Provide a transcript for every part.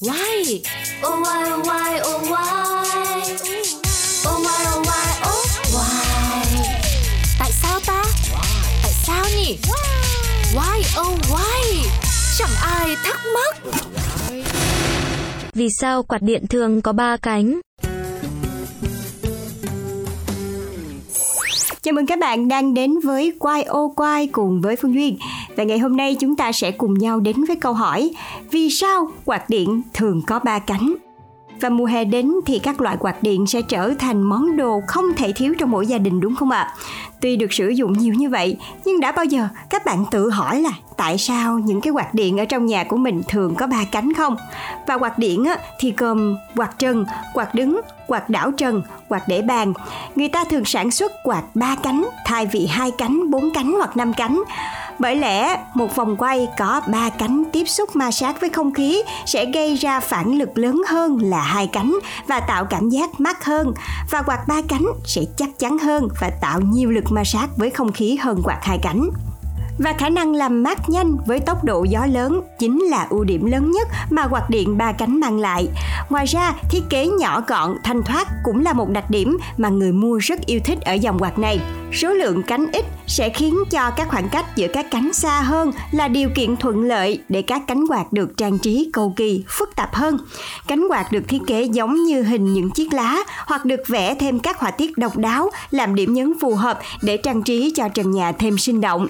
Why? Oh why oh why oh why? Oh why oh why oh why? Tại sao ta? Tại sao nhỉ? Why oh why? Chẳng ai thắc mắc. Vì sao quạt điện thường có ba cánh? Chào mừng các bạn đang đến với Quai ô Quai cùng với Phương Duyên. Và ngày hôm nay chúng ta sẽ cùng nhau đến với câu hỏi, Vì sao quạt điện thường có ba cánh? Và mùa hè đến thì các loại quạt điện sẽ trở thành món đồ không thể thiếu trong mỗi gia đình đúng không ạ? À? Tuy được sử dụng nhiều như vậy, nhưng đã bao giờ các bạn tự hỏi là tại sao những cái quạt điện ở trong nhà của mình thường có ba cánh không? Và quạt điện á, thì gồm quạt trần, quạt đứng, quạt đảo trần, quạt để bàn. Người ta thường sản xuất quạt ba cánh thay vì hai cánh, bốn cánh hoặc năm cánh. Bởi lẽ một vòng quay có ba cánh tiếp xúc ma sát với không khí sẽ gây ra phản lực lớn hơn là hai cánh và tạo cảm giác mát hơn và quạt ba cánh sẽ chắc chắn hơn và tạo nhiều lực ma sát với không khí hơn quạt hai cánh và khả năng làm mát nhanh với tốc độ gió lớn chính là ưu điểm lớn nhất mà quạt điện ba cánh mang lại. Ngoài ra, thiết kế nhỏ gọn, thanh thoát cũng là một đặc điểm mà người mua rất yêu thích ở dòng quạt này. Số lượng cánh ít sẽ khiến cho các khoảng cách giữa các cánh xa hơn là điều kiện thuận lợi để các cánh quạt được trang trí cầu kỳ, phức tạp hơn. Cánh quạt được thiết kế giống như hình những chiếc lá hoặc được vẽ thêm các họa tiết độc đáo làm điểm nhấn phù hợp để trang trí cho trần nhà thêm sinh động.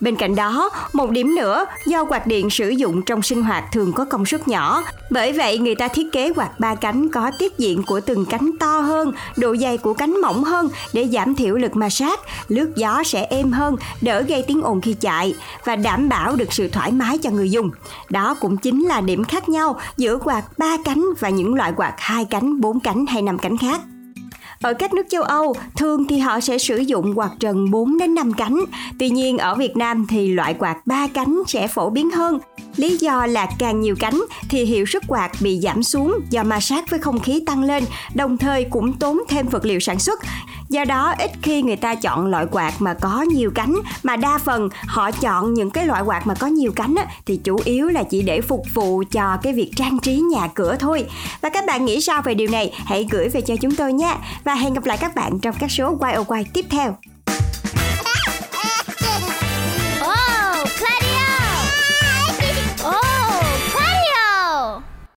Bên cạnh đó, một điểm nữa, do quạt điện sử dụng trong sinh hoạt thường có công suất nhỏ, bởi vậy người ta thiết kế quạt ba cánh có tiết diện của từng cánh to hơn, độ dày của cánh mỏng hơn để giảm thiểu lực ma sát, lướt gió sẽ êm hơn, đỡ gây tiếng ồn khi chạy và đảm bảo được sự thoải mái cho người dùng. Đó cũng chính là điểm khác nhau giữa quạt ba cánh và những loại quạt hai cánh, bốn cánh hay năm cánh khác. Ở các nước châu Âu, thường thì họ sẽ sử dụng quạt trần 4 đến 5 cánh. Tuy nhiên ở Việt Nam thì loại quạt 3 cánh sẽ phổ biến hơn. Lý do là càng nhiều cánh thì hiệu sức quạt bị giảm xuống do ma sát với không khí tăng lên, đồng thời cũng tốn thêm vật liệu sản xuất. Do đó ít khi người ta chọn loại quạt mà có nhiều cánh mà đa phần họ chọn những cái loại quạt mà có nhiều cánh á, thì chủ yếu là chỉ để phục vụ cho cái việc trang trí nhà cửa thôi. Và các bạn nghĩ sao về điều này? Hãy gửi về cho chúng tôi nhé. Và hẹn gặp lại các bạn trong các số YOY tiếp theo.